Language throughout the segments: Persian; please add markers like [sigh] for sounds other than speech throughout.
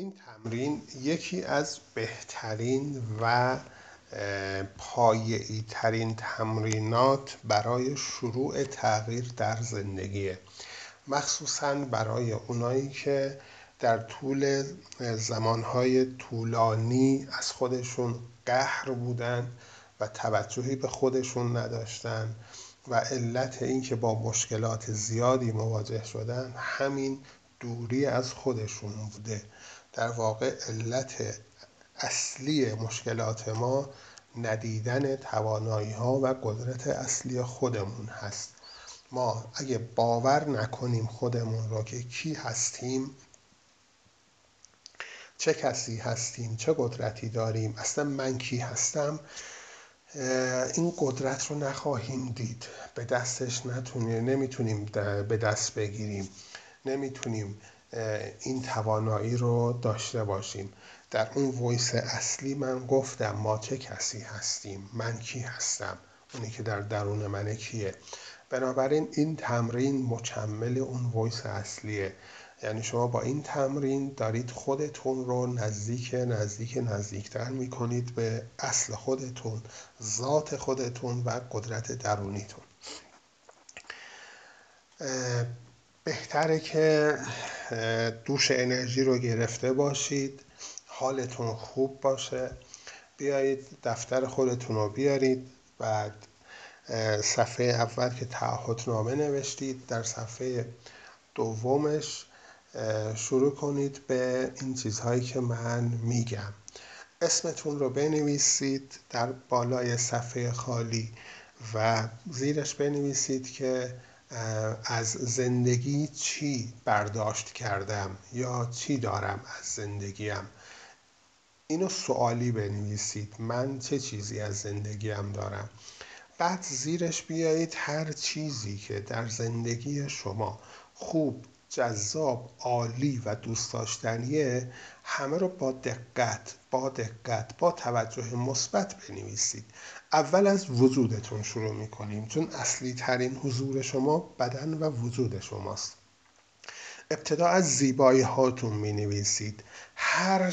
این تمرین یکی از بهترین و پایه‌ای ترین تمرینات برای شروع تغییر در زندگیه. مخصوصا برای اونایی که در طول زمانهای طولانی از خودشون قهر بودن و توجهی به خودشون نداشتن و علت اینکه با مشکلات زیادی مواجه شدن همین دوری از خودشون بوده. در واقع علت اصلی مشکلات ما ندیدن توانایی ها و قدرت اصلی خودمون هست. ما اگه باور نکنیم خودمون را که کی هستیم چه کسی هستیم چه قدرتی داریم اصلا من کی هستم این قدرت رو نخواهیم دید. به دستش نتونیم نمی‌تونیم به دست بگیریم. نمی‌تونیم این توانایی رو داشته باشیم در اون ویس اصلی من گفتم ما چه کسی هستیم؟ من کی هستم؟ اونی که در درون منه کیه؟ بنابراین این تمرین مکمل اون ویس اصلیه. یعنی شما با این تمرین دارید خودتون رو نزدیک نزدیک نزدیکتر می‌کنید به اصل خودتون ذات خودتون و قدرت درونیتون. بهتره که دوش انرژی رو گرفته باشید حالتون خوب باشه. بیایید دفتر خودتون رو بیارید. بعد صفحه اول که تعهدنامه نوشتید در صفحه دومش شروع کنید به این چیزهایی که من میگم. اسمتون رو بنویسید در بالای صفحه خالی و زیرش بنویسید که از زندگی چی برداشت کردم یا چی دارم از زندگیم؟ اینو سوالی بنویسید. من چه چیزی از زندگیم دارم؟ بعد زیرش بیایید هر چیزی که در زندگی شما خوب جذاب عالی و دوست داشتنیه همه رو با دقت با دقت با توجه مثبت بنویسید. اول از وجودتون شروع می‌کنیم چون اصلی ترین حضور شما بدن و وجود شماست. ابتدا از زیبایی هاتون می نویسید هر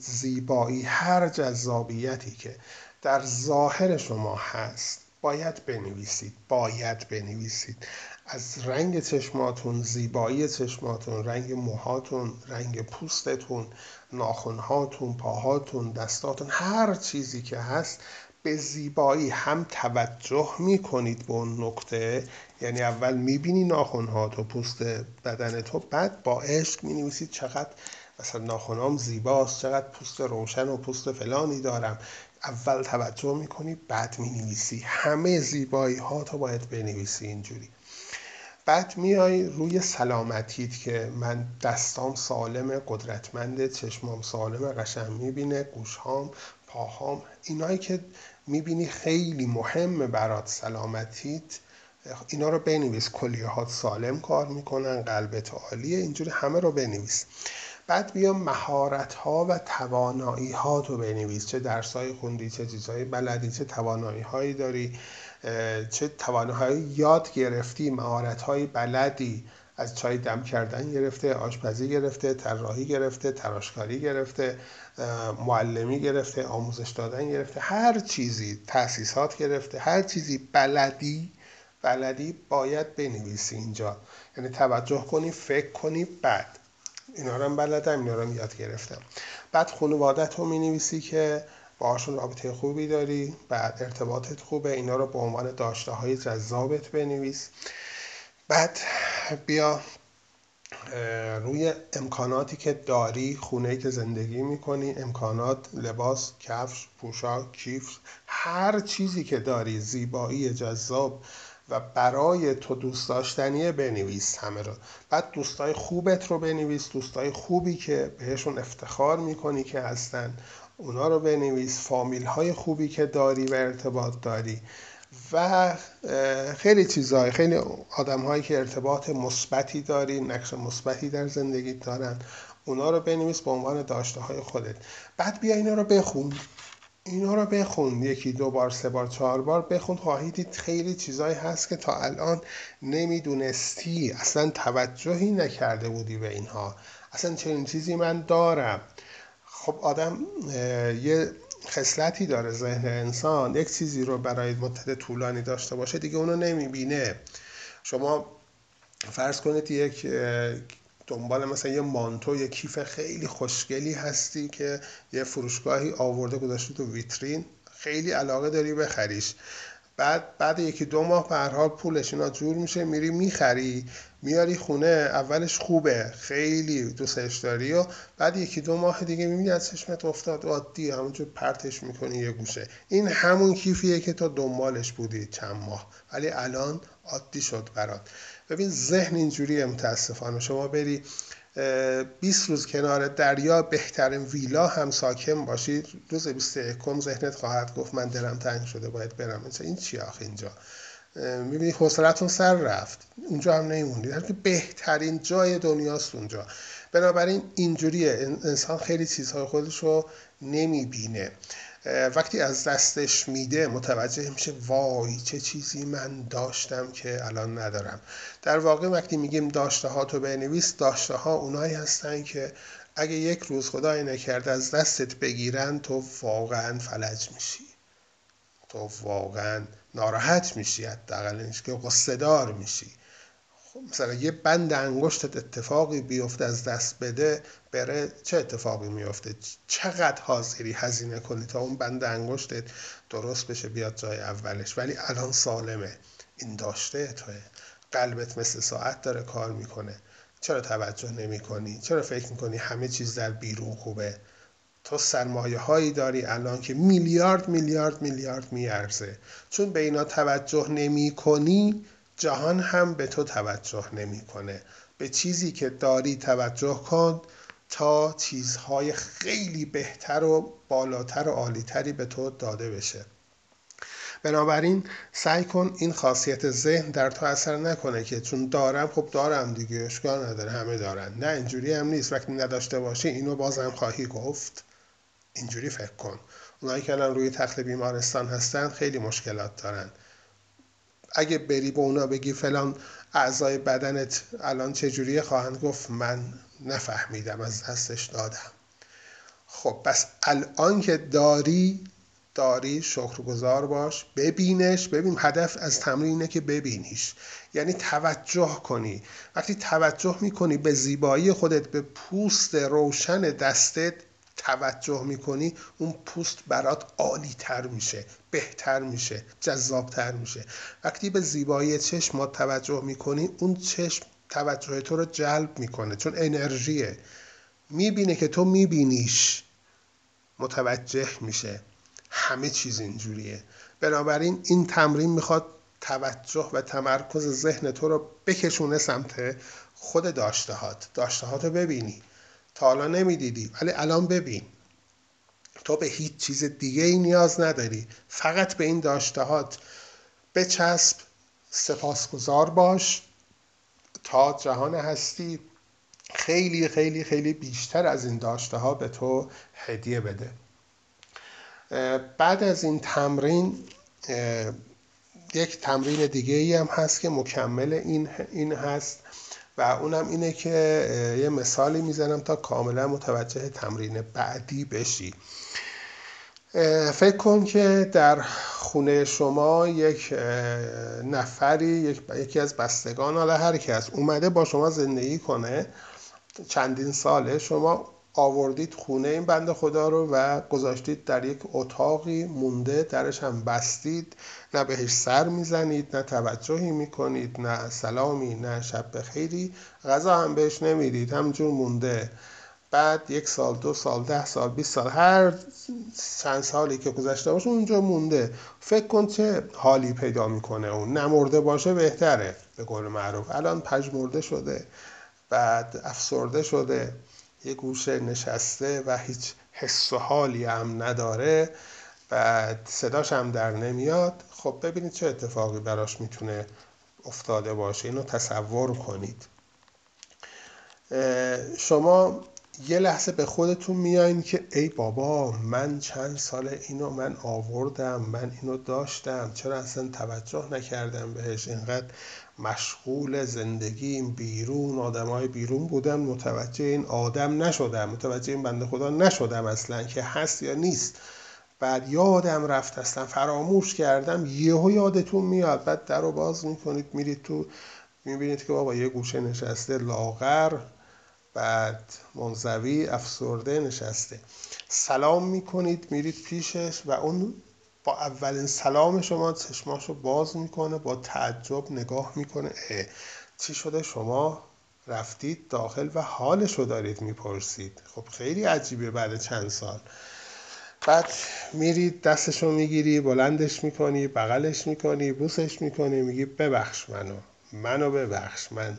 زیبایی هر جذابیتی که در ظاهر شما هست باید بنویسید باید بنویسید. از رنگ چشماتون زیبایی چشماتون رنگ موهاتون رنگ پوستتون ناخونهاتون پاهاتون دستاتون هر چیزی که هست به زیبایی هم توجه می‌کنید به اون نکته یعنی اول می‌بینی ناخونهات و پوست بدن تو بعد با عشق می‌نویسید چقدر مثلا ناخونام زیباست چقدر پوست روشن و پوست فلانی دارم. اول توجه می‌کنی بعد می‌نویسی. همه زیبایی ها تو باید بنویسی اینجوری. بعد میای روی سلامتیت که من دستام سالم قدرتمند چشمام سالم قشنگ می‌بینه گوشهام پاهام اینایی که می‌بینی خیلی مهمه برات سلامتیت. اینا رو بنویس. کلیهات سالم کار می‌کنن قلبت عالیه اینجوری همه رو بنویس. بعد بیا مهارت ها و توانایی ها تو بنویس. چه درس های خوندی چه چیزهای بلدی چه توانایی هایی داری چه توانایی یاد گرفتی مهارت های بلدی از چای دم کردن گرفته آشپزی گرفته طراحی گرفته تراشکاری گرفته. معلمی گرفته آموزش دادن گرفته هر چیزی تاسیسات گرفته هر چیزی بلدی بلدی باید بنویسی اینجا. یعنی توجه کنی فکر کنی بعد. اینا رو هم بلدم اینا رو یاد گرفتم. بعد خانوادت رو می نویسی که باهاشون رابطه خوبی داری بعد ارتباطت خوبه اینا رو به عنوان داشته های جذابت بنویس. بعد بیا روی امکاناتی که داری خونه که زندگی می‌کنی امکانات لباس کفش پوشاک کیف هر چیزی که داری زیبایی جذاب و برای تو دوست داشتنیه بنویس همه رو. بعد دوستای خوبت رو بنویس دوستای خوبی که بهشون افتخار می‌کنی که هستن اونا رو بنویس. فامیل های خوبی که داری و ارتباط داری. و خیلی چیزهای خیلی آدم هایی که ارتباط مثبتی داری نقش مثبتی در زندگی دارن اونا رو بنویس به عنوان داشته های خودت. بعد بیا اینا رو بخون. اینا رو بخون. یکی دو بار سه بار چهار بار بخون. خواهید دید خیلی چیزایی هست که تا الان نمی‌دونستی. اصلا توجهی نکرده بودی به اینها. اصلا چنین چیزی من دارم. خب آدم یه خصلتی داره ذهن انسان. یک چیزی رو برای مدت طولانی داشته باشه دیگه اونو نمی‌بینه. شما فرض کنید یک دنبال مثلا یه مانتو یه کیف خیلی خوشگلی هستی که یه فروشگاهی آورده گذاشته تو ویترین خیلی علاقه داری بخریش. بعد بعد یکی دو ماه به حال پولش اینا جور میشه میری می‌خری میاری خونه اولش خوبه خیلی دوستش داری و بعد یکی دو ماه دیگه می‌بینی از چشمت افتاد. عادی همونجور پرتش می‌کنی یه گوشه. این همون کیفیه که تا دنبالش بودی چند ماه. ولی الان عادی شد برات. ببین ذهن اینجوریه متاسفانه. شما بری 20 روز کنار دریا بهترین ویلا هم ساکن باشید روز 21 ذهنت خواهد گفت من دلم تنگ شده باید برم. این چی آخه اینجا؟ می‌بینی حوصلتون سر رفت. اونجا هم نیموندید که بهترین جای دنیاست اونجا. بنابراین اینجوریه. انسان خیلی چیزهای خودش رو نمی‌بینه. وقتی از دستش میده متوجه میشه وای چه چیزی من داشتم که الان ندارم. در واقع وقتی میگیم داشته ها تو بنویس داشته ها اونایی هستن که اگه یک روز خدای نکرد از دستت بگیرن تو واقعا فلج میشی. تو واقعا ناراحت میشی حداقل که قصه دار میشی. خب مثلا یه بند انگشتت اتفاقی بیفته از دست بده بره چه اتفاقی میفته چقدر حاضری هزینه کنی تا اون بند انگشتت درست بشه بیاد جای اولش؟ ولی الان سالمه. این داشته توه. قلبت مثل ساعت داره کار می‌کنه. چرا توجه نمی کنی؟ چرا فکر می‌کنی همه چیز در بیرون خوبه؟ تو سرمایه هایی داری الان که میلیارد میلیارد میلیارد میارزه. چون به اینا توجه نمی کنی جهان هم به تو توجه نمی‌کنه. به چیزی که داری توجه کن تا چیزهای خیلی بهتر و بالاتر و عالیتری به تو داده بشه. بنابراین سعی کن این خاصیت ذهن در تو اثر نکنه که چون دارم خب دارم دیگه اشکال نداره همه دارن. نه اینجوری هم نیست. وقتی نداشته باشی اینو بازم خواهی گفت. اینجوری فکر کن. اونایی که الان روی تخت بیمارستان هستن خیلی مشکلات دارن. اگه بری به اونا بگی فلان اعضای بدنت الان چجوریه خواهند گفت من نفهمیدم از دستش دادم. خب پس الان که داری داری شکرگزار باش ببینش ببین هدف از تمرین اینه که ببینیش. یعنی توجه کنی. وقتی توجه می‌کنی به زیبایی خودت به پوست روشن دستت توجه می‌کنی اون پوست برات عالی تر میشه بهتر میشه جذابتر میشه. وقتی به زیبایی چشم توجه می‌کنی اون چشم توجه تو رو جلب می‌کنه چون انرژیه. می‌بینه که تو میبینیش. متوجه میشه. همه چیز اینجوریه. بنابراین این تمرین می‌خواد توجه و تمرکز ذهن تو رو بکشونه سمت خود داشتهات. داشتهات رو ببینی. تا حالا نمی‌دیدی. ولی الان ببین. تو به هیچ چیز دیگه ای نیاز نداری. فقط به این داشتهات بچسب سپاسگزار باش. تا جهان هستی خیلی خیلی خیلی بیشتر از این داشته ها به تو هدیه بده. بعد از این تمرین یک تمرین دیگه ای هم هست که مکمل این, این هست. و اونم اینه که یه مثالی می‌زنم تا کاملا متوجه تمرین بعدی بشی. فکر کن که در خونه شما یک نفری یک یکی از بستگان حالا هر کس اومده با شما زندگی کنه چندین ساله. شما آوردید خونه این بند خدا رو و گذاشتید در یک اتاقی مونده درش هم بستید. نه بهش سر می‌زنید نه توجهی می‌کنید نه سلامی نه شب بخیری. غذا هم بهش نمی‌دید همجور مونده. بعد یک سال دو سال ده سال 20 سال هر چند سالی که گذشته باشه اونجا مونده. فکر کن چه حالی پیدا می‌کنه اون. نمرده باشه بهتره به قول معروف. الان پژمرده شده بعد افسرده شده یه گوشه نشسته و هیچ حس و حالی هم نداره. بعد صداش هم در نمیاد. خب ببینید چه اتفاقی براش می‌تونه افتاده باشه. اینو تصور کنید. شما یه لحظه به خودتون میایین که ای بابا من چند سال اینو من آوردم من اینو داشتم. چرا اصلا توجه نکردم بهش؟ اینقدر مشغول زندگیم بیرون آدمای بیرون بودم. متوجه این آدم نشدم. متوجه این بنده خدا نشدم اصلا که هست یا نیست. بعد یادم رفت اصلا فراموش کردم یهو یادتون میاد. بعد در رو باز می‌کنید میرید تو می‌بینید که بابا یه گوشه نشسته لاغر بعد منزوی افسرده نشسته. سلام می‌کنید میرید پیشش و اون با اولین سلام شما چشماشو باز می‌کنه با تعجب نگاه می‌کنه. چی شده شما؟ رفتید داخل و حالشو دارید می‌پرسید. خب خیلی عجیبه بعد چند سال. بعد میرید دستشو می‌گیری بلندش می‌کنی بغلش می‌کنی بوسش می‌کنی میگی ببخش منو منو ببخش من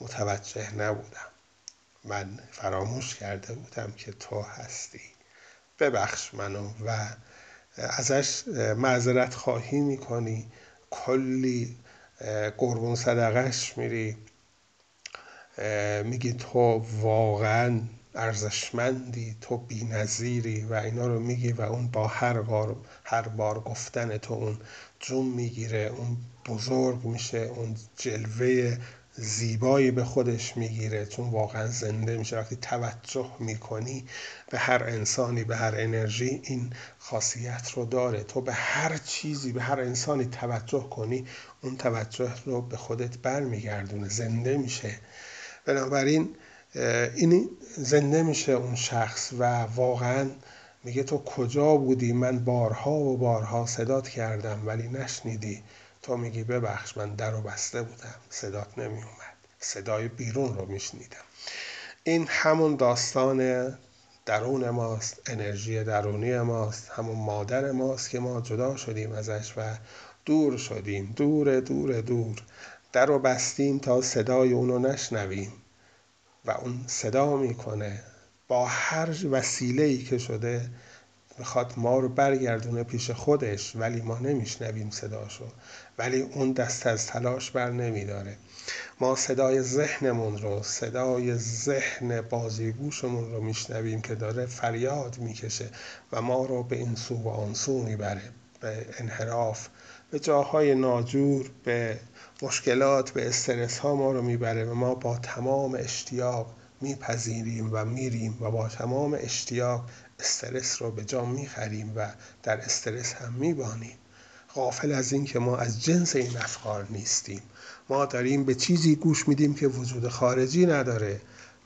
متوجه نبودم. من فراموش کرده بودم که تو هستی. ببخش منو و ازش معذرت خواهی می‌کنی. کلی قربون صدقش میری. میگی تو واقعا ارزشمندی تو بینظیری و اینا رو میگی و اون با هر بار, هر بار گفتن تو اون جون می‌گیره اون بزرگ میشه اون جلوه زیبایی به خودش می‌گیره چون واقعا زنده میشه. وقتی توجه می‌کنی به هر انسانی به هر انرژی این خاصیت رو داره. تو به هر چیزی به هر انسانی توجه کنی اون توجه رو به خودت برمیگردونه. زنده میشه. بنابراین این زنده میشه اون شخص و واقعا میگه تو کجا بودی؟ من بارها و بارها صدات کردم ولی نشنیدی. تو میگی ببخش من در و بسته بودم. صدات نمی اومد صدای بیرون رو میشنیدم. این همون داستان درون ماست انرژی درونی ماست همون مادر ماست که ما جدا شدیم ازش و دور شدیم. دور دور دور. در رو بستیم تا صدای اونو نشنویم. و اون صدا می‌کنه. با هر وسیله ای که شده می‌خواد ما رو برگردونه پیش خودش ولی ما نمیشنویم صداشو. ولی اون دست از تلاش بر نمیداره. ما صدای ذهنمون رو صدای ذهن بازیگوشمون رو میشنویم که داره فریاد می‌کشه و ما رو به این سو و آن سو می‌بره. به انحراف به جاهای ناجور به مشکلات به استرس ها ما رو می‌بره و ما با تمام اشتیاق میپذیریم و میریم و با تمام اشتیاق استرس رو به جا می‌خریم و در استرس هم میبانیم. غافل از این که ما از جنس این افکار نیستیم. ما داریم به چیزی گوش میدیم که وجود خارجی نداره.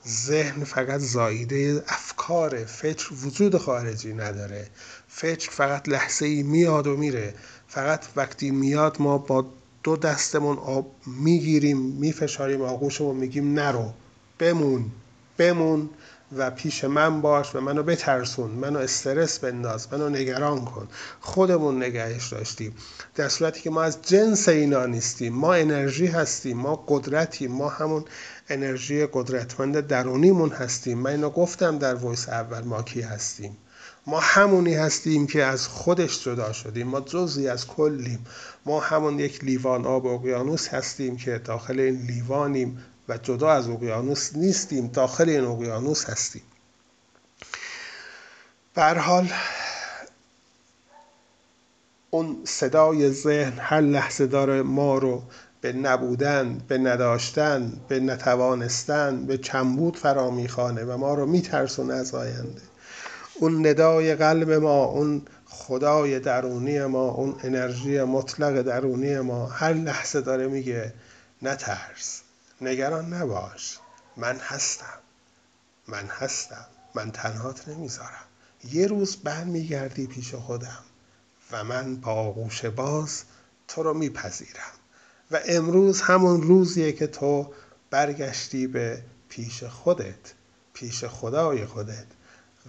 ذهن فقط زایده افکار فکر وجود خارجی نداره. فکر فقط لحظه ای میاد و میره. فقط وقتی میاد ما با دو دستمون آب می‌گیریم میفشاریم آغوشمون میگیم نرو بمون بمون و پیش من باش و منو بترسون منو استرس بنداز منو نگران کن. خودمون نگهش داشتیم. در صورتی که ما از جنس اینا نیستیم. ما انرژی هستیم ما قدرتیم ما همون انرژی قدرتمند درونیمون هستیم. من اینو گفتم در ویس اول ما کی هستیم. ما همونی هستیم که از خودش جدا شدیم ما جزی از کلیم. ما همون یک لیوان آب اقیانوس هستیم که داخل این لیوانیم و جدا از اقیانوس نیستیم داخل این اقیانوس هستیم. حال اون صدای ذهن هر لحظه داره ما رو به نبودن به نداشتن به نتوانستن به کمبود فرا می‌خوانه و ما رو میترسونه از آینده. اون ندای قلب ما اون خدای درونی ما اون انرژی مطلق درونی ما. هر لحظه داره میگه نترس نگران نباش. من هستم. من هستم. من تنهات نمی‌ذارم. یه روز برمیگردی پیش خودم و من با آغوش باز تو رو میپذیرم. و امروز همون روزیه که تو برگشتی به پیش خودت پیش خدای خودت.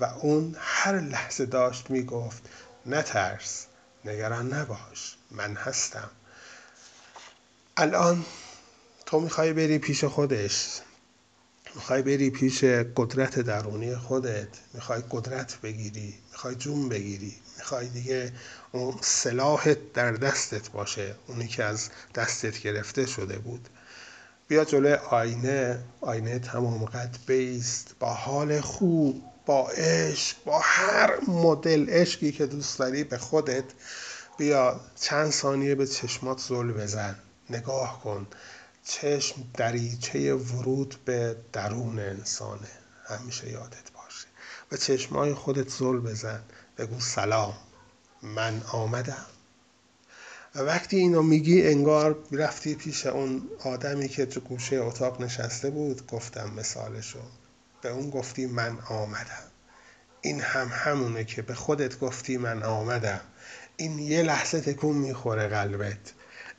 و اون هر لحظه داشت می‌گفت نترس نگران نباش من هستم. الان تو می‌خوای بری پیش خودش می‌خوای بری پیش قدرت درونی خودت می‌خوای قدرت بگیری می‌خوای جون بگیری می‌خوای دیگه اون سلاحت در دستت باشه اونی که از دستت گرفته شده بود. بیا جلوی آینه آینه تمام قد بیست با حال خوب. با عشق با هر مدل عشقی که دوست داری به خودت بیا چند ثانیه به چشمات زل بزن. نگاه کن. چشم دریچه ورود به درون انسانه. همیشه یادت باشه. و چشمای خودت زل بزن. بگو سلام. من آمدم. و وقتی اینو میگی انگار رفتی پیش اون آدمی که تو گوشه اتاق نشسته بود گفتم مثالشو. به اون گفتی من آمدم. این هم همونه که به خودت گفتی من آمدم. این یه لحظه تکون می‌خوره قلبت.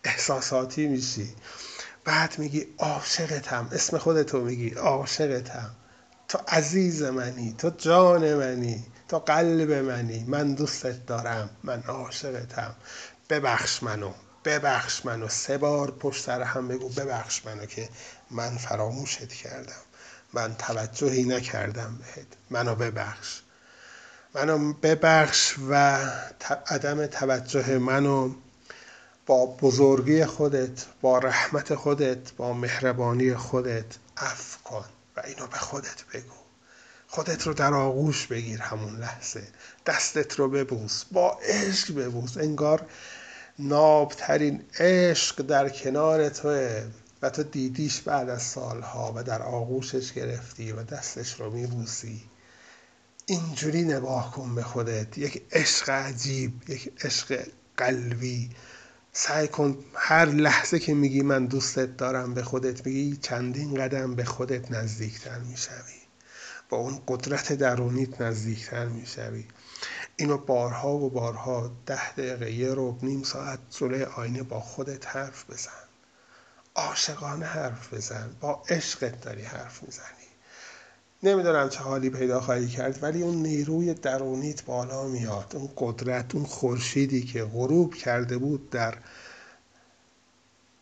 احساساتی میشی. بعد میگی عاشقتم. اسم خودتو میگی عاشقتم. تو عزیز منی تو جان منی تو قلب منی. من دوستت دارم. من عاشقتم. ببخش منو. ببخش منو. سه بار پشت سر هم بگو ببخش منو که من فراموشت کردم. من توجهی نکردم بهت. منو ببخش. منو ببخش و عدم توجه منو با بزرگی خودت با رحمت خودت با مهربانی خودت عفو کن و اینو به خودت بگو. خودت رو در آغوش بگیر همون لحظه. دستت رو ببوس. با عشق ببوس. انگار نابترین عشق در کنار توه. و تو دیدیش بعد از سالها و در آغوشش گرفتی و دستش رو میبوسی. اینجوری نگاه کن به خودت. یک عشق عجیب یک عشق قلبی. سعی کن هر لحظه که میگی من دوستت دارم به خودت میگی چندین قدم به خودت نزدیکتر می‌شوی. با اون قدرت درونیت نزدیکتر می‌شوی. اینو بارها و بارها ده دقیقه یه رو نیم ساعت جلوی آینه با خودت حرف بزن. عاشقانه حرف بزن با عشقت داری حرف می‌زنی. نمی‌دونم چه حالی پیدا خواهی کرد ولی اون نیروی درونیت بالا میاد. اون قدرت اون خورشیدی که غروب کرده بود در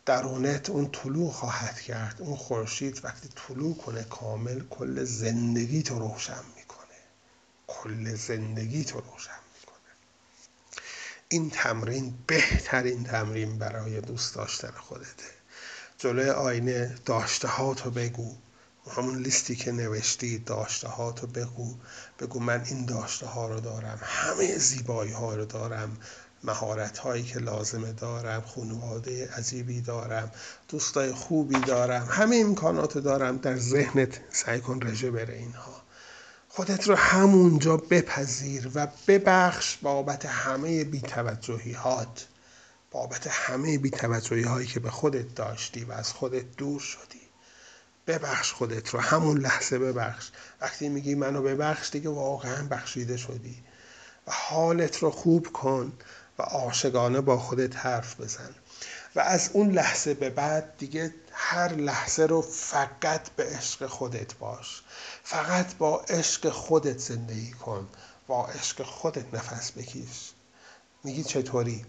درونت اون طلوع خواهد کرد. اون خورشید وقتی طلوع کنه کامل کل زندگی تو روشن می‌کنه. کل زندگی تو روشن می‌کنه. این تمرین بهترین تمرین برای دوست داشتن خودته. جلوی آینه داشته ها تو بگو. همون لیستی که نوشتی داشته ها تو بگو. بگو من این داشته ها رو دارم. همه زیبایی ها رو دارم. مهارت هایی که لازمه دارم. خانواده عجیبی دارم. دوستای خوبی دارم. همه امکانات دارم در ذهنت سعی کن رژه بره اینها. خودت رو همونجا بپذیر و ببخش بابت همه بیتوجهی هات بابت همه بیتوجهی هایی که به خودت داشتی و از خودت دور شدی. ببخش خودت رو همون لحظه ببخش. وقتی میگی منو ببخش دیگه واقعا بخشیده شدی. و حالت رو خوب کن و عاشقانه با خودت حرف بزن. و از اون لحظه به بعد دیگه هر لحظه رو فقط به عشق خودت باش. فقط با عشق خودت زندگی کن. با عشق خودت نفس بکش. میگی چطوری؟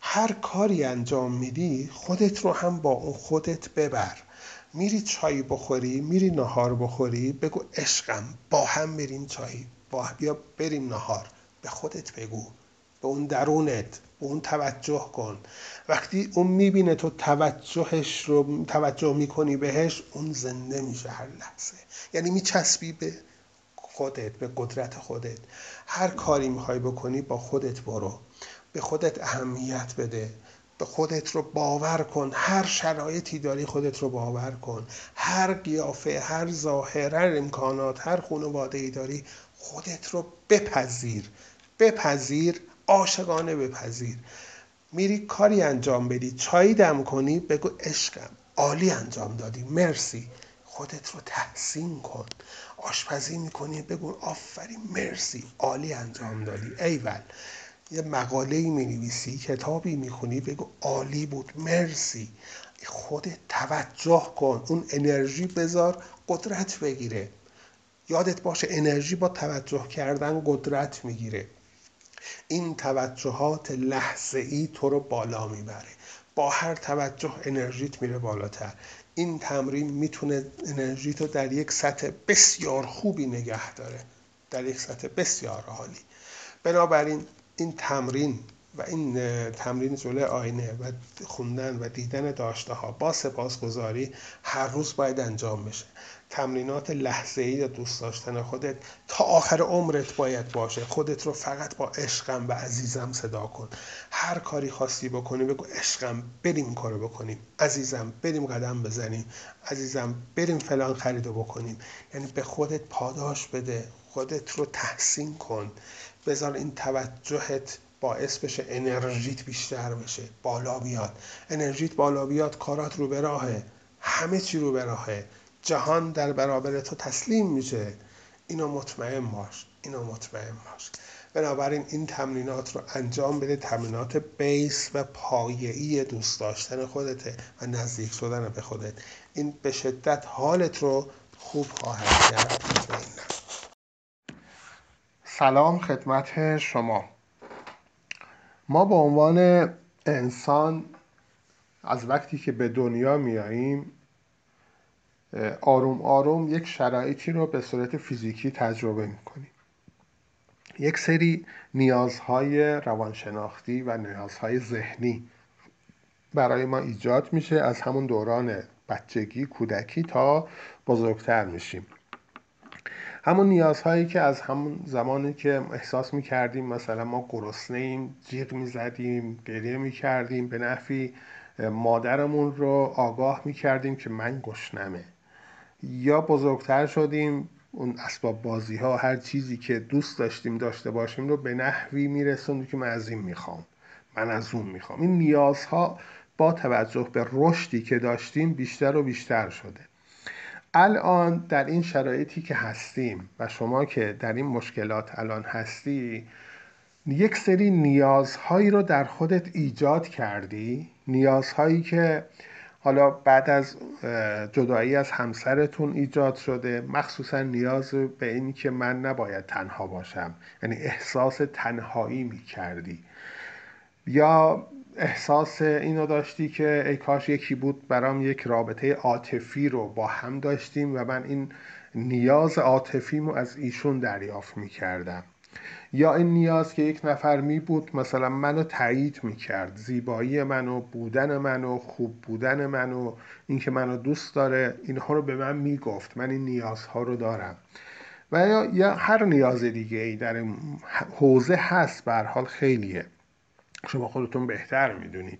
هر کاری انجام میدی خودت رو هم با اون خودت ببر. میری چای بخوری میری نهار بخوری بگو عشقم با هم بریم چای با بیا بریم نهار. به خودت بگو به اون درونت به اون توجه کن. وقتی اون می‌بینه تو توجهش رو توجه می‌کنی بهش اون زنده میشه هر لحظه. یعنی میچسبی به خودت به قدرت خودت. هر کاری می‌خوای بکنی با خودت برو. به خودت اهمیت بده. به خودت رو باور کن. هر شرایطی داری خودت رو باور کن. هر قیافه هر ظاهر هر امکانات هر خانواده ای داری خودت رو بپذیر. بپذیر عاشقانه بپذیر. میری کاری انجام بدی. چایی دم کنی بگو عشقم. عالی انجام دادی. مرسی. خودت رو تحسین کن. آشپزی می‌کنی بگو آفرین مرسی. عالی انجام دادی. ایول. یه مقاله ای می نویسی کتابی می‌خونی بگو عالی بود مرسی. خودت توجه کن اون انرژی بذار قدرت بگیره. یادت باشه انرژی با توجه کردن قدرت می‌گیره. این توجهات لحظه ای تو رو بالا می‌بره. با هر توجه انرژیت میره بالاتر. این تمرین می‌تونه انرژی تو در یک سطح بسیار خوبی نگه داره. در یک سطح بسیار عالی. بنابراین این تمرین و این تمرین جلوی آینه و خوندن و دیدن داشته ها با سپاسگزاری هر روز باید انجام بشه. تمرینات لحظه ای دوست داشتن خودت تا آخر عمرت باید باشه. خودت رو فقط با عشقم و عزیزم صدا کن. هر کاری خواستی بکنی بگو عشقم بریم کارو بکنیم. عزیزم بریم قدم بزنیم. عزیزم بریم فلان خریدو بکنیم. یعنی به خودت پاداش بده. خودت رو تحسین کن. بذار این توجهت باعث بشه انرژیت بیشتر بشه بالا بیاد. انرژیت بالا بیاد کارات رو به راهه. همه چی رو به راهه. جهان در برابر تو تسلیم میشه. اینو مطمئن باش. اینو مطمئن باش. بنابراین این تمرینات رو انجام بده. تمرینات بیس و پایه‌ای دوست داشتن خودته و نزدیک شدن به خودت. این به شدت حالت رو خوب خواهد کرد. سلام خدمت شما. ما به عنوان انسان از وقتی که به دنیا میاییم آروم آروم یک شرایطی رو به صورت فیزیکی تجربه می‌کنیم. یک سری نیازهای روانشناختی و نیازهای ذهنی برای ما ایجاد میشه از همون دوران بچگی کودکی تا بزرگتر میشیم. همون نیازهایی که از همون زمانی که احساس می‌کردیم مثلا ما گرسنه ایم جیغ می‌زدیم گریه می‌کردیم به نفی مادرمون رو آگاه می‌کردیم که من گشنمه. یا بزرگتر شدیم اون اسباب بازی ها هر چیزی که دوست داشتیم داشته باشیم رو به نحوی میرسوندیم که من از این می‌خوام. من از اون می‌خوام. این نیازها با توجه به رشدی که داشتیم بیشتر و بیشتر شده. الان در این شرایطی که هستیم و شما که در این مشکلات الان هستی یک سری نیازهایی رو در خودت ایجاد کردی. نیازهایی که حالا بعد از جدایی از همسرتون ایجاد شده مخصوصا نیاز به این که من نباید تنها باشم. یعنی احساس تنهایی می کردی یا احساس اینو داشتی که ای کاش یکی بود برام یک رابطه عاطفی رو با هم داشتیم و من این نیاز عاطفیمو از ایشون دریافت می کردم یا این نیاز که یک نفر می بود مثلا منو تایید می کرد زیبایی منو بودن منو خوب بودن منو اینکه منو دوست داره اینها رو به من می گفت من این نیازها رو دارم. و یا, یا هر نیاز دیگه ای در حوزه هست به حال خیلیه. شما خودتون بهتر می‌دونید.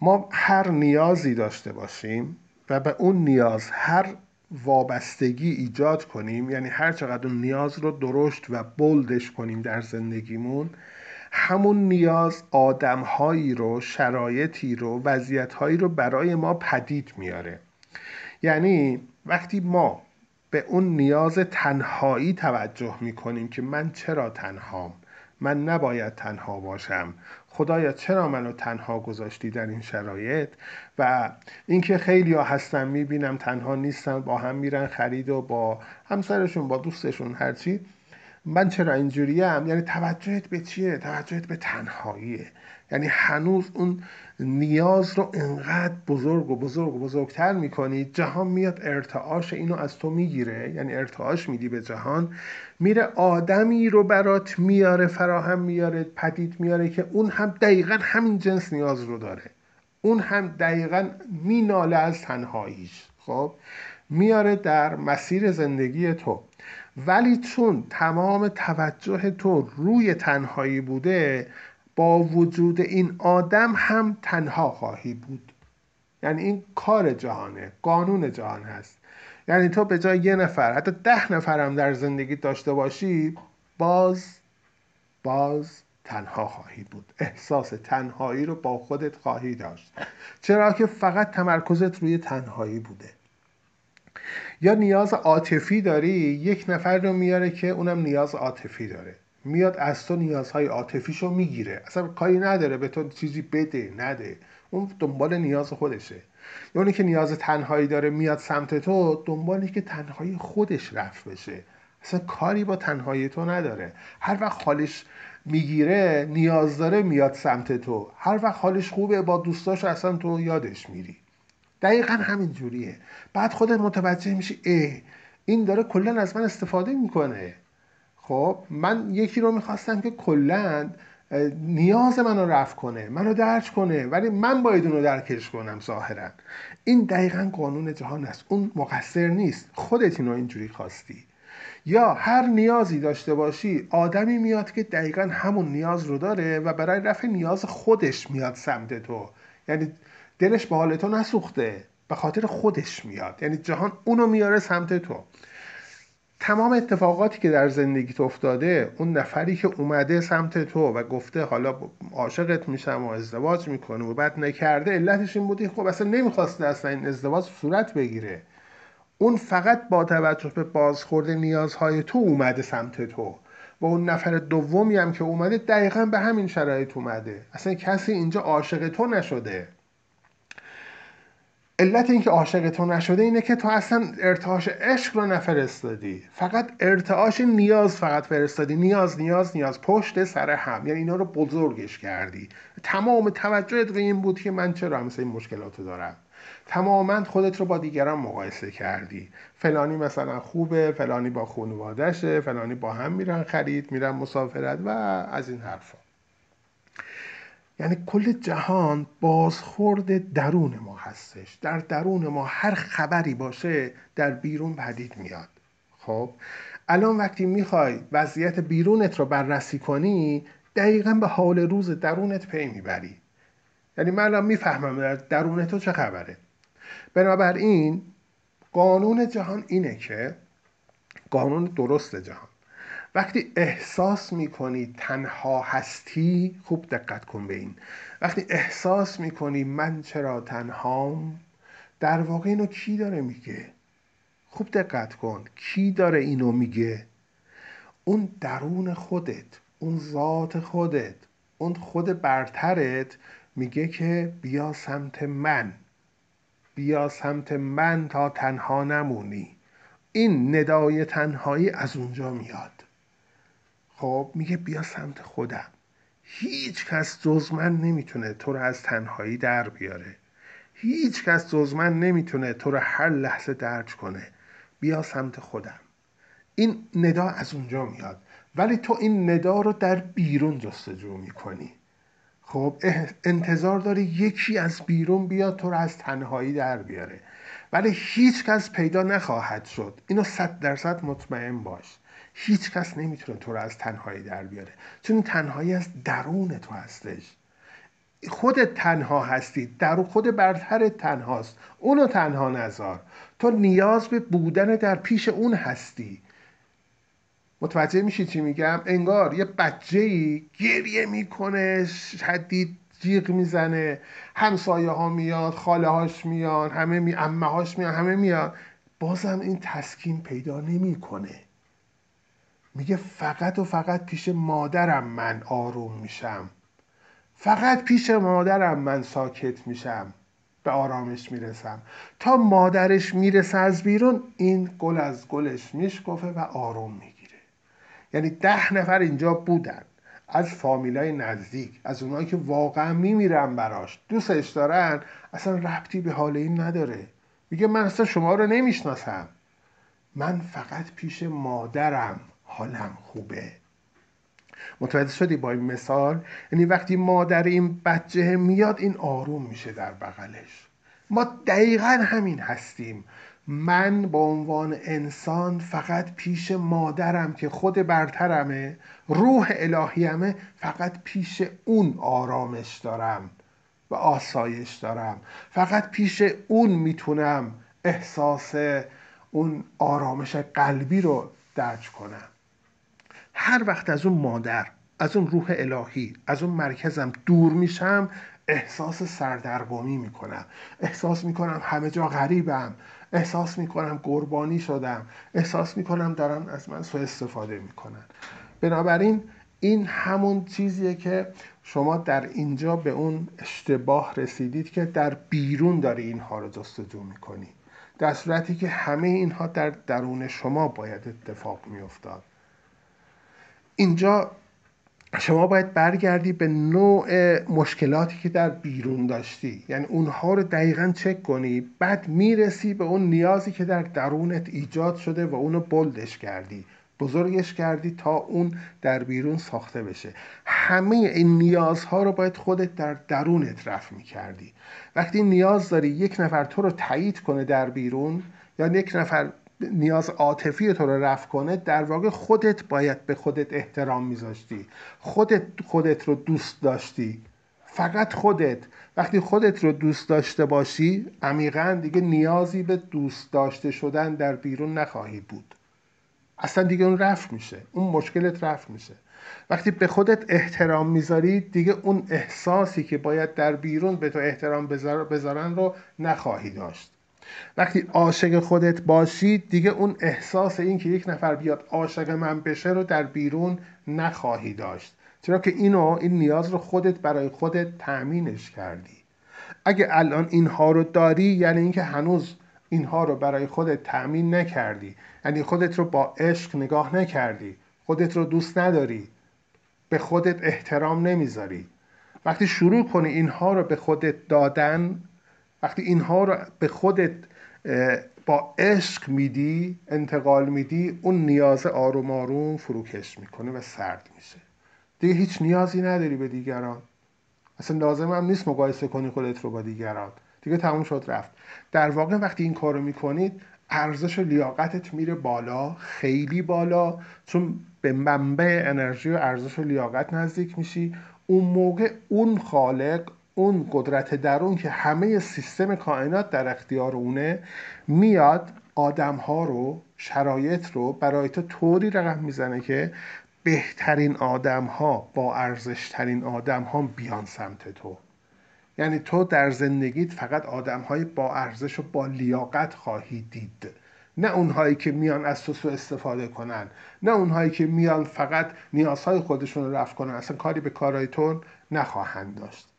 ما هر نیازی داشته باشیم و به اون نیاز هر وابستگی ایجاد کنیم یعنی هر چقدر اون نیاز رو درشت و بلدش کنیم در زندگیمون همون نیاز آدمهایی رو شرایطی رو وضعیتهایی رو برای ما پدید میاره. یعنی وقتی ما به اون نیاز تنهایی توجه می‌کنیم که من چرا تنهام؟ من نباید تنها باشم. خدایا چرا منو تنها گذاشتی در این شرایط؟ و اینکه خیلی ها هستن می‌بینم تنها نیستن با هم میرن خرید و با همسرشون با دوستشون هرچی. من چرا اینجوریم؟ یعنی توجهت به چیه؟ توجهت به تنهاییه. یعنی هنوز اون نیاز رو انقدر بزرگ و بزرگ و بزرگتر می‌کنی جهان میاد ارتعاش اینو از تو می‌گیره. یعنی ارتعاش میدی به جهان. میره آدمی رو برات میاره فراهم میاره پدید میاره که اون هم دقیقا همین جنس نیاز رو داره. اون هم دقیقا میناله از تنهاییش. خب؟ میاره در مسیر زندگی تو. ولی چون تمام توجه تو روی تنهایی بوده با وجود این آدم هم تنها خواهی بود. یعنی این کار جهانه قانون جهان هست. یعنی تو به جای یه نفر حتی ده نفر هم در زندگی داشته باشی باز باز تنها خواهی بود. احساس تنهایی رو با خودت خواهی داشت. چرا که فقط تمرکزت روی تنهایی بوده. یا نیاز عاطفی داری یک نفر رو میاره که اونم نیاز عاطفی داره. میاد از تو نیازهای عاطفیشو می‌گیره. اصلا کاری نداره به تو چیزی بده نده. اون دنبال نیاز خودشه. یا اونی که نیاز تنهایی داره میاد سمت تو دنبالی که تنهایی خودش رفت بشه. اصلا کاری با تنهایی تو نداره. هر وقت حالش می‌گیره نیاز داره میاد سمت تو. هر وقت حالش خوبه با دوستاش اصلا تو یادش میری. دقیقا همین جوریه. بعد خودت متوجه میشی اه این داره کلا از من استفاده می‌کنه. خب من یکی رو می‌خواستم که کلا نیاز منو رفع کنه منو درک کنه ولی من باید اونو درکش کنم ظاهرا. این دقیقا قانون جهان است. اون مقصر نیست. خودت اینو اینجوری خواستی. یا هر نیازی داشته باشی آدمی میاد که دقیقا همون نیاز رو داره و برای رفع نیاز خودش میاد سمت تو. یعنی دلش به حال تو نسوخته به خاطر خودش میاد. یعنی جهان اونو میاره سمت تو. تمام اتفاقاتی که در زندگیت افتاده اون نفری که اومده سمت تو و گفته حالا عاشقت میشم و ازدواج می‌کنه و بعد نکرده علتش این بودی خب اصلا نمی‌خواسته اصلا این ازدواج صورت بگیره. اون فقط با توجه به بازخورد نیازهای تو اومده سمت تو و اون نفر دومی هم که اومده دقیقا به همین شرایط اومده. اصلا کسی اینجا عاشق تو نشده. علت اینکه عاشق تو نشده اینه که تو اصلا ارتعاش عشق رو نفرستادی. فقط ارتعاش نیاز فقط فرستادی. نیاز نیاز نیاز. پشت سر هم. یعنی اینا رو بزرگش کردی. تمام توجهت به این بود که من چرا مثل این مشکلات دارم؟ تماما خودت رو با دیگران مقایسه کردی. فلانی مثلا خوبه فلانی با خانوادهشه فلانی با هم میرن خرید میرن مسافرت و از این حرفا. یعنی کل جهان بازخورد درون ما هستش. در درون ما هر خبری باشه در بیرون پدید میاد. خب؟ الان وقتی می‌خوای وضعیت بیرونت رو بررسی کنی دقیقا به حال روز درونت پی می‌بری. یعنی من الان می‌فهمم در درون تو چه خبره. بنابراین قانون جهان اینه که قانون درست جهان. وقتی احساس می‌کنی تنها هستی خوب دقت کن به این. وقتی احساس می‌کنی من چرا تنهام در واقع اینو کی داره میگه؟ خوب دقت کن کی داره اینو میگه؟ اون درون خودت اون ذات خودت اون خود برترت میگه که بیا سمت من. بیا سمت من تا تنها نمونی. این ندای تنهایی از اونجا میاد. خب میگه بیا سمت خودم. هیچ کس جز من نمی‌تونه تو رو از تنهایی در بیاره. هیچ کس جز من نمی‌تونه تو رو هر لحظه درج کنه. بیا سمت خودم. این ندا از اونجا میاد. ولی تو این ندا رو در بیرون جستجو می‌کنی. خب انتظار داری یکی از بیرون بیاد تو رو از تنهایی در بیاره. ولی هیچ کس پیدا نخواهد شد. اینو صد درصد مطمئن باش. هیچ کس نمی‌تونه تو رو از تنهایی در بیاره. چون تنهایی از درون تو هستش. خودت تنها هستی. در خود برتر تنهاست. اونو تنها نذار تو نیاز به بودن در پیش اون هستی. متوجه میشی چی میگم؟ انگار یه بچه ای گریه می‌کنه شدید جیغ می‌زنه. همسایه ها میاد خاله هاش میاد همه می امه هاش میاد همه میاد بازم این تسکین پیدا نمی‌کنه. میگه فقط و فقط پیش مادرم من آروم میشم. فقط پیش مادرم من ساکت میشم. به آرامش می‌رسم. تا مادرش می‌رسه از بیرون این گل از گلش میشکفه و آروم می‌گیره. یعنی ده نفر اینجا بودن. از فامیلای نزدیک از اونایی که واقعا میمیرن براش. دوستش دارن. اصلا ربطی به حال این نداره. میگه من اصلا شما رو نمی‌شناسم. من فقط پیش مادرم. حالم خوبه. متوجه شدی با این مثال؟ یعنی وقتی مادر این بچه میاد این آروم میشه در بغلش. ما دقیقا همین هستیم. من به عنوان انسان فقط پیش مادرم که خود برترمه روح الهیمه فقط پیش اون آرامش دارم و آسایش دارم. فقط پیش اون می‌تونم احساس اون آرامش قلبی رو درج کنم. هر وقت از اون مادر از اون روح الهی از اون مرکزم دور میشم احساس سردرگمی می‌کنم. احساس می‌کنم همه جا غریبم. احساس می‌کنم قربانی شدم. احساس می‌کنم دارن از من سو استفاده می‌کنن. بنابراین این همون چیزیه که شما در اینجا به اون اشتباه رسیدید که در بیرون داری اینها رو جستجو می‌کنی. در صورتی که همه اینها در درون شما باید اتفاق میافتاد. اینجا شما باید برگردی به نوع مشکلاتی که در بیرون داشتی. یعنی اونها رو دقیقا چک کنی بعد می‌رسی به اون نیازی که در درونت ایجاد شده و اونو بلدش کردی بزرگش کردی تا اون در بیرون ساخته بشه. همه این نیازها رو باید خودت در درونت رفع می‌کردی. وقتی نیاز داری یک نفر تو رو تایید کنه در بیرون یا یک نفر نیاز عاطفی تو رو رفع کنه در واقع خودت باید به خودت احترام میذاشتی. خودت خودت رو دوست داشتی. فقط خودت. وقتی خودت رو دوست داشته باشی عمیقا دیگه نیازی به دوست داشته شدن در بیرون نخواهی بود. اصلا دیگه اون رفت میشه. اون مشکلت رفت میشه. وقتی به خودت احترام می‌ذاری دیگه اون احساسی که باید در بیرون به تو احترام بذارن رو نخواهی داشت. وقتی عاشق خودت باشی دیگه اون احساس این که یک نفر بیاد عاشق من بشه رو در بیرون نخواهی داشت. چرا که اینو این نیاز رو خودت برای خودت تأمینش کردی. اگه الان اینها رو داری یعنی اینکه هنوز اینها رو برای خودت تأمین نکردی یعنی خودت رو با عشق نگاه نکردی خودت رو دوست نداری به خودت احترام نمی‌ذاری. وقتی شروع کنی اینها رو به خودت دادن وقتی اینها رو به خودت با عشق میدی انتقال میدی اون نیاز آروم آروم فروکش می‌کنه و سرد میشه. دیگه هیچ نیازی نداری به دیگران. اصلا لازم هم نیست مقایسه کنی خودت رو با دیگران. دیگه تموم شد رفت. در واقع وقتی این کارو می‌کنید ارزش و لیاقتت میره بالا خیلی بالا چون به منبع انرژی و ارزش و لیاقت نزدیک میشی. اون موقع اون خالق اون قدرت درون که همه سیستم کائنات در اختیار اونه میاد آدم ها رو شرایط رو برای تو طوری رقم می‌زنه که بهترین آدم ها با ارزش ترین آدم ها بیان سمت تو. یعنی تو در زندگیت فقط آدم های با ارزش و با لیاقت خواهی دید. نه اونهایی که میان از تو سو استفاده کنن. نه اونهایی که میان فقط نیازهای خودشون رو رفت کنن. اصلا کاری به کارهای تو نخواهند داشت.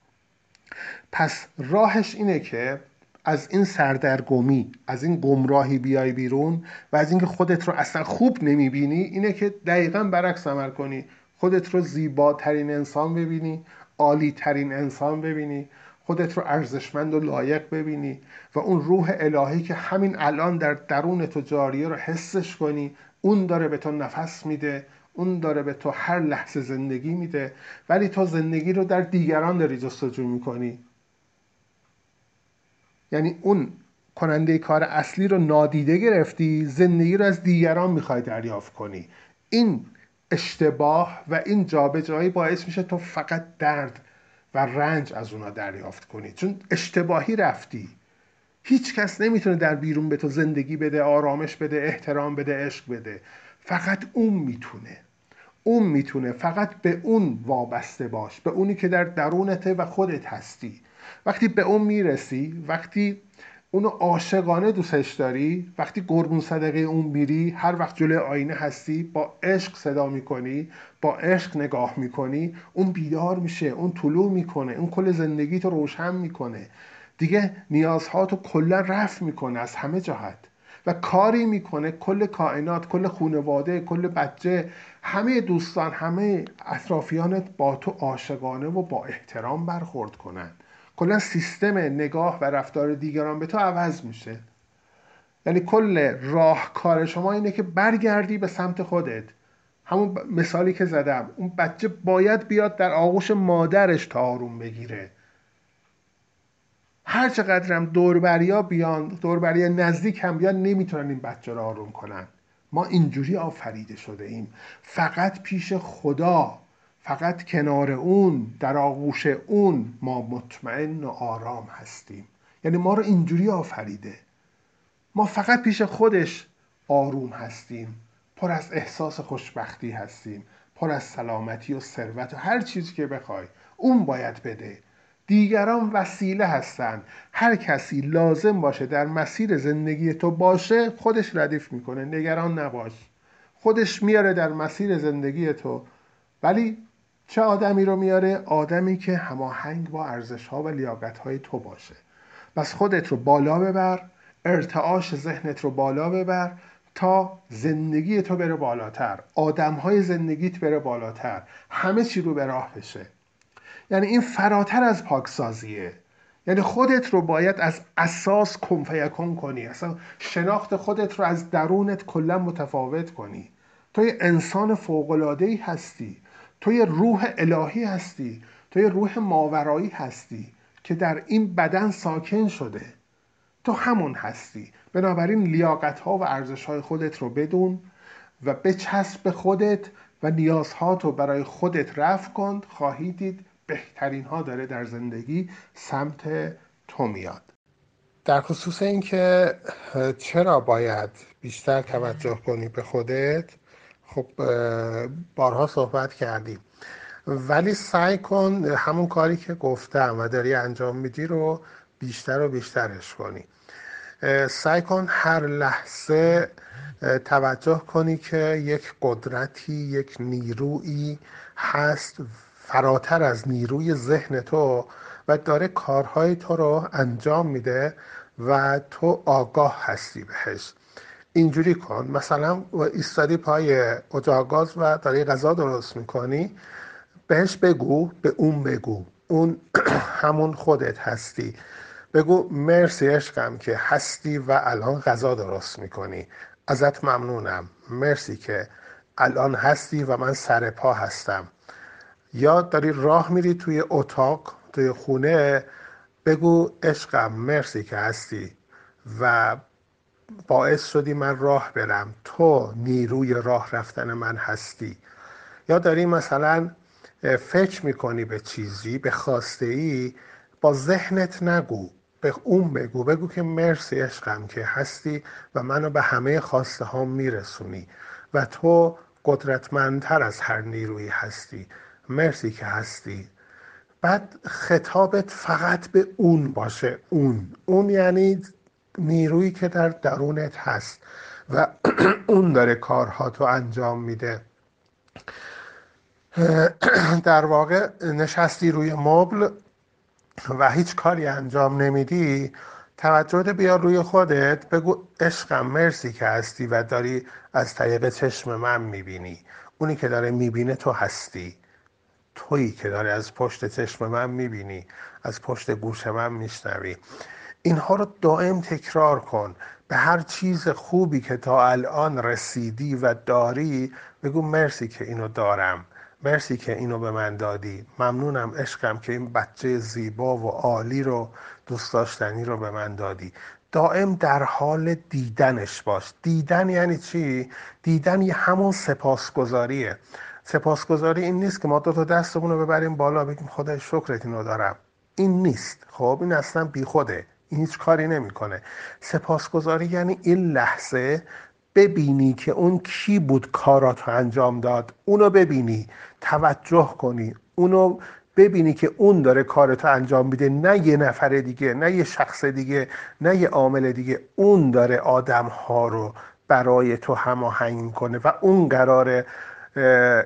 پس راهش اینه که از این سردرگمی از این گمراهی بیای بیرون و از اینکه خودت رو اصلا خوب نمی‌بینی اینه که دقیقا برعکس عمل کنی. خودت رو زیباترین انسان ببینی عالی ترین انسان ببینی. خودت رو ارزشمند و لایق ببینی و اون روح الهی که همین الان در درون تو جاریه رو حسش کنی. اون داره به تو نفس میده. اون داره به تو هر لحظه زندگی میده ولی تو زندگی رو در دیگران داری جستجو می‌کنی. یعنی اون کننده کار اصلی رو نادیده گرفتی زندگی رو از دیگران می‌خوای دریافت کنی. این اشتباه و این جابجایی باعث میشه تو فقط درد و رنج از اونا دریافت کنی. چون اشتباهی رفتی. هیچ کس نمی‌تونه در بیرون به تو زندگی بده آرامش بده احترام بده عشق بده. فقط اون می‌تونه. اون می‌تونه فقط به اون وابسته باش به اونی که در درونته و خودت هستی. وقتی به اون می‌رسی وقتی اونو عاشقانه دوستش داری وقتی قربون صدقه اون میری هر وقت جلوی آینه هستی با عشق صدا می‌کنی با عشق نگاه می‌کنی اون بیدار میشه اون طلوع می‌کنه اون کل زندگی تو روشن می‌کنه. دیگه نیازهاتو کلا رفت می‌کنه از همه جهت. و کاری می‌کنه. کل کائنات کل خونواده کل بچه همه دوستان همه اطرافیانت با تو عاشقانه و با احترام برخورد کنن. کلا سیستم نگاه و رفتار دیگران به تو عوض میشه. یعنی کل راهکار شما اینه که برگردی به سمت خودت. همون مثالی که زدم اون بچه باید بیاد در آغوش مادرش تا آروم بگیره. هر چقدرم دوربریا بیان دوربریا نزدیک هم بیان نمی‌تونن این بچه رو آروم کنن. ما اینجوری آفریده شده ایم. فقط پیش خدا فقط کنار اون در آغوش اون ما مطمئن و آرام هستیم. یعنی ما رو اینجوری آفریده. ما فقط پیش خودش آروم هستیم. پر از احساس خوشبختی هستیم. پر از سلامتی و ثروت و هر چیزی که بخوای اون باید بده. دیگران وسیله هستند. هر کسی لازم باشه در مسیر زندگی تو باشه خودش ردیف می‌کنه. نگران نباش. خودش میاره در مسیر زندگی تو. ولی چه آدمی رو میاره؟ آدمی که هماهنگ با ارزش ها و لیاقت های تو باشه. پس خودت رو بالا ببر ارتعاش ذهنت رو بالا ببر تا زندگی تو بره بالاتر. آدم های زندگیت بره بالاتر. همه چی رو به راه بشه. یعنی این فراتر از پاکسازیه. یعنی خودت رو باید از اساس کنفیکن کنی. اصلا شناخت خودت رو از درونت کلا متفاوت کنی. تو یه انسان فوقلادهی هستی. تو یه روح الهی هستی. تو یه روح ماورایی هستی که در این بدن ساکن شده. تو همون هستی. بنابراین لیاقت ها و ارزش های خودت رو بدون و بچسب به خودت و نیازهات رو برای خودت رفع کن. خواهی دید بهترین ها داره در زندگی سمت تو میاد. در خصوص اینکه چرا باید بیشتر توجه کنی به خودت؟ خب بارها صحبت کردیم. ولی سعی کن همون کاری که گفتم و داری انجام میدی رو بیشتر و بیشترش کنی. سعی کن هر لحظه توجه کنی که یک قدرتی یک نیرویی هست فراتر از نیروی ذهن تو و داره کارهای تو رو انجام میده و تو آگاه هستی بهش. اینجوری کن. مثلا ایستادی پای اجاق گاز و داری غذا درست می‌کنی بهش بگو به اون بگو. اون [clears throat] همون خودت هستی. بگو مرسی عشقم که هستی و الان غذا درست می‌کنی. ازت ممنونم. مرسی که الان هستی و من سر پا هستم. یا داری راه میری توی اتاق توی خونه بگو عشقم مرسی که هستی. و باعث شدی من راه برم. تو نیروی راه رفتن من هستی. یا داری مثلا فکر می‌کنی به چیزی به خواسته ای با ذهنت نگو. به اون بگو. بگو که مرسی عشقم که هستی و منو به همه خواسته ها میرسونی و تو قدرتمندتر از هر نیرویی هستی. مرسی که هستی. بعد خطابت فقط به اون باشه. اون. اون یعنی نیرویی که در درونت هست و [clears throat] اون داره کارها تو انجام میده. [clears throat] در واقع نشستی روی مبل و هیچ کاری انجام نمیدی. توجه بیا روی خودت. بگو عشقم مرسی که هستی و داری از طریق چشم من می‌بینی. اونی که داره می‌بینه تو هستی. تویی که داره از پشت چشم من می‌بینی از پشت گوش من میشنوی. اینها رو دائم تکرار کن. به هر چیز خوبی که تا الان رسیدی و داری بگو مرسی که اینو دارم. مرسی که اینو به من دادی. ممنونم عشقم که این بچه زیبا و عالی رو دوست داشتنی رو به من دادی. دائم در حال دیدنش باش. دیدن یعنی چی؟ دیدن یه همون سپاسگزاریه. سپاسگزاری این نیست که ما دو تا دستمون رو ببریم بالا بگیم خدای شکرت اینو دارم. این نیست. خب این اصلا بیخوده. این هیچ کاری نمی‌کنه. سپاسگزاری یعنی این لحظه ببینی که اون کی بود کاراتو انجام داد. اونو ببینی توجه کنی. اونو ببینی که اون داره کارتو انجام میده. نه یه نفر دیگه نه یه شخص دیگه نه یه عامل دیگه. اون داره آدم ها رو برای تو هماهنگ کنه و اون قراره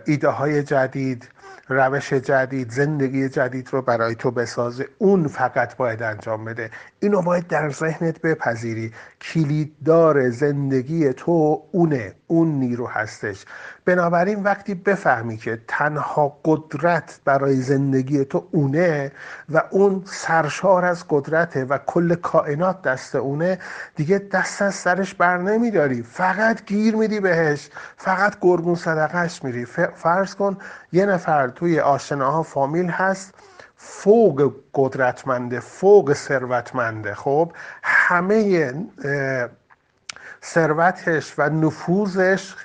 ایده های جدید روش جدید زندگی جدید رو برای تو بسازه. اون فقط باید انجام بده. اینو باید در ذهنت بپذیری. کلیددار زندگی تو اونه. اون نیرو هستش. بنابراین وقتی بفهمی که تنها قدرت برای زندگی تو اونه و اون سرشار از قدرته و کل کائنات دست اونه دیگه دست از سرش بر نمیداری. فقط گیر میدی بهش. فقط قربون صدقش میری. فرض کن یه نفر توی آشناها فامیل هست فوق قدرتمنده فوق ثروتمنده. خب همه ثروتش و نفوذش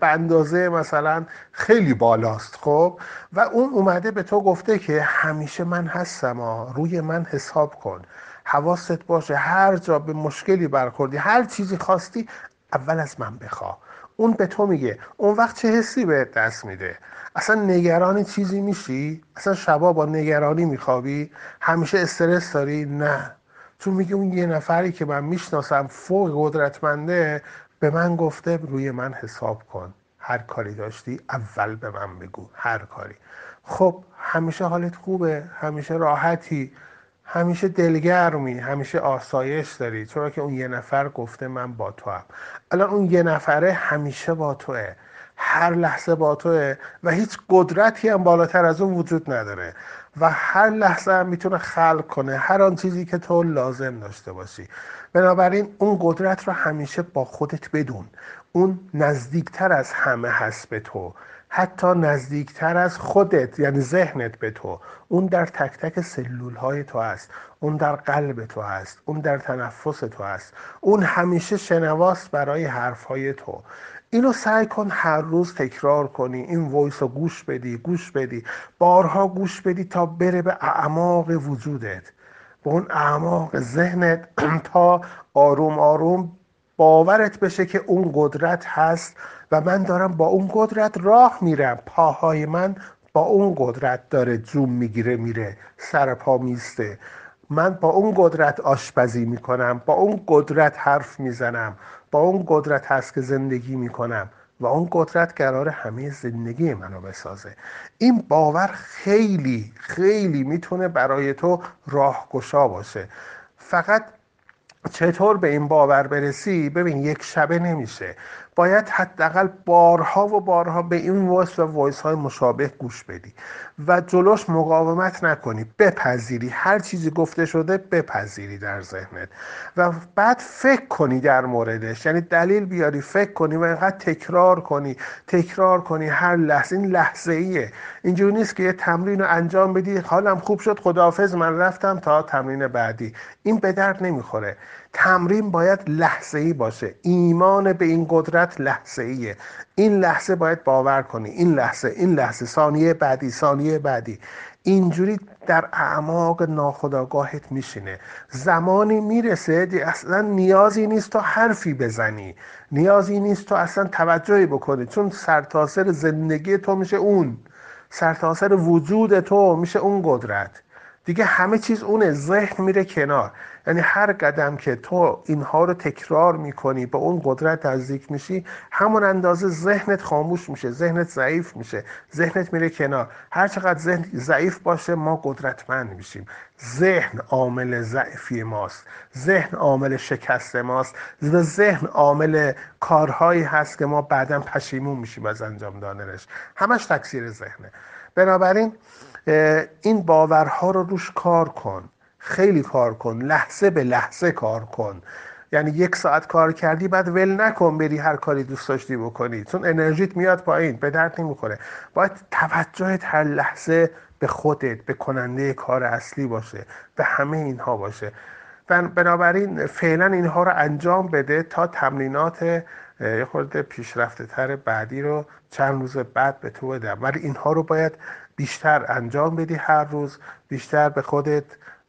به اندازه مثلا خیلی بالاست. خب و اون اومده به تو گفته که همیشه من هستم ها روی من حساب کن. حواست باشه هر جا به مشکلی برخوردی هر چیزی خواستی اول از من بخوا اون به تو میگه. اون وقت چه حسی به دست میده؟ اصلا نگرانی چیزی میشی؟ اصلا شبا با نگرانی میخوابی؟ همیشه استرس داری؟ نه. چون میگه اون یه نفری که من می‌شناسم فوق قدرتمنده به من گفته روی من حساب کن. هر کاری داشتی اول به من بگو. هر کاری. خب همیشه حالت خوبه همیشه راحتی. همیشه دلگرمی همیشه آسایش داری. چرا که اون یه نفر گفته من با تو هم الان اون یه نفره همیشه با توه. هر لحظه با توه و هیچ قدرتی هم بالاتر از اون وجود نداره. و هر لحظه هم می‌تونه خلق کنه. هر آن چیزی که تو لازم داشته باشی. بنابراین اون قدرت رو همیشه با خودت بدون. اون نزدیکتر از همه هست به تو. حتی نزدیکتر از خودت یعنی ذهنت به تو. اون در تک تک سلول های تو هست. اون در قلب تو هست. اون در تنفس تو هست. اون همیشه شنواست برای حرف های تو. اینو سعی کن هر روز تکرار کنی. این voice رو گوش بدی گوش بدی. بارها گوش بدی تا بره به اعماق وجودت. به اون اعماق ذهنت [clears throat] تا آروم آروم باورت بشه که اون قدرت هست و من دارم با اون قدرت راه میرم. پاهای من با اون قدرت داره جوم می‌گیره میره سر پا میسته. من با اون قدرت آشپزی می‌کنم با اون قدرت حرف می‌زنم با اون قدرت هست که زندگی می‌کنم و اون قدرت قرار همه زندگی منو بسازه. این باور خیلی خیلی می‌تونه برای تو راهگشا باشه. فقط چطور به این باور برسی؟ ببین یک شبه نمیشه. باید حداقل بارها و بارها به این وایس و وایس های مشابه گوش بدی و جلوش مقاومت نکنی بپذیری. هر چیزی گفته شده بپذیری در ذهنت. و بعد فکر کنی در موردش. یعنی دلیل بیاری فکر کنی و اینقدر تکرار کنی تکرار کنی. هر لحظه این لحظه ایه اینجوری نیست که یه تمرین رو انجام بدی حالم خوب شد خداحافظ من رفتم تا تمرین بعدی. این به درد نمی‌خوره. تمرین باید لحظه ای باشه. ایمان به این قدرت لحظه ایه این لحظه باید باور کنی. این لحظه این لحظه. ثانیه بعدی ثانیه بعدی. اینجوری در اعماق ناخداگاهت میشینه. زمانی می‌رسه اصلا نیازی نیست تو حرفی بزنی. نیازی نیست تو اصلا توجهی بکنی. چون سرتاسر زندگی تو میشه اون. سرتاسر وجود تو میشه اون قدرت. دیگه همه چیز اونه. ذهن میره کنار. یعنی هر قدم که تو اینها رو تکرار می‌کنی به اون قدرت نزدیک میشی همون اندازه ذهنت خاموش میشه ذهنت ضعیف میشه ذهنت میره کنار. هر چقدر ذهن ضعیف باشه ما قدرتمند میشیم. ذهن عامل ضعفی ماست. ذهن عامل شکست ماست. و ذهن عامل کارهایی هست که ما بعدا پشیمون میشیم از انجام دادنش. همش تکثیر ذهنه. بنابراین این باورها رو روش کار کن. خیلی کار کن لحظه به لحظه کار کن. یعنی یک ساعت کار کردی بعد ول نکن بری هر کاری دوست داشتی بکنی. چون انرژیت میاد پایین به درد نمی‌خوره. باید توجهت هر لحظه به خودت به کننده کار اصلی باشه به همه اینها باشه. بنابراین فعلا اینها رو انجام بده تا تمرینات یه خورده پیشرفته تر بعدی رو چند روز بعد به تو بدم. ولی اینها رو باید بیشتر انجام بدی هر روز بیشتر به خودت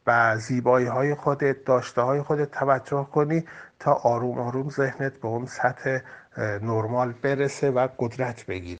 و زیبایی های خودت داشته های خودت توجه کنی تا آروم آروم ذهنت به اون سطح نرمال برسه و قدرت بگیری.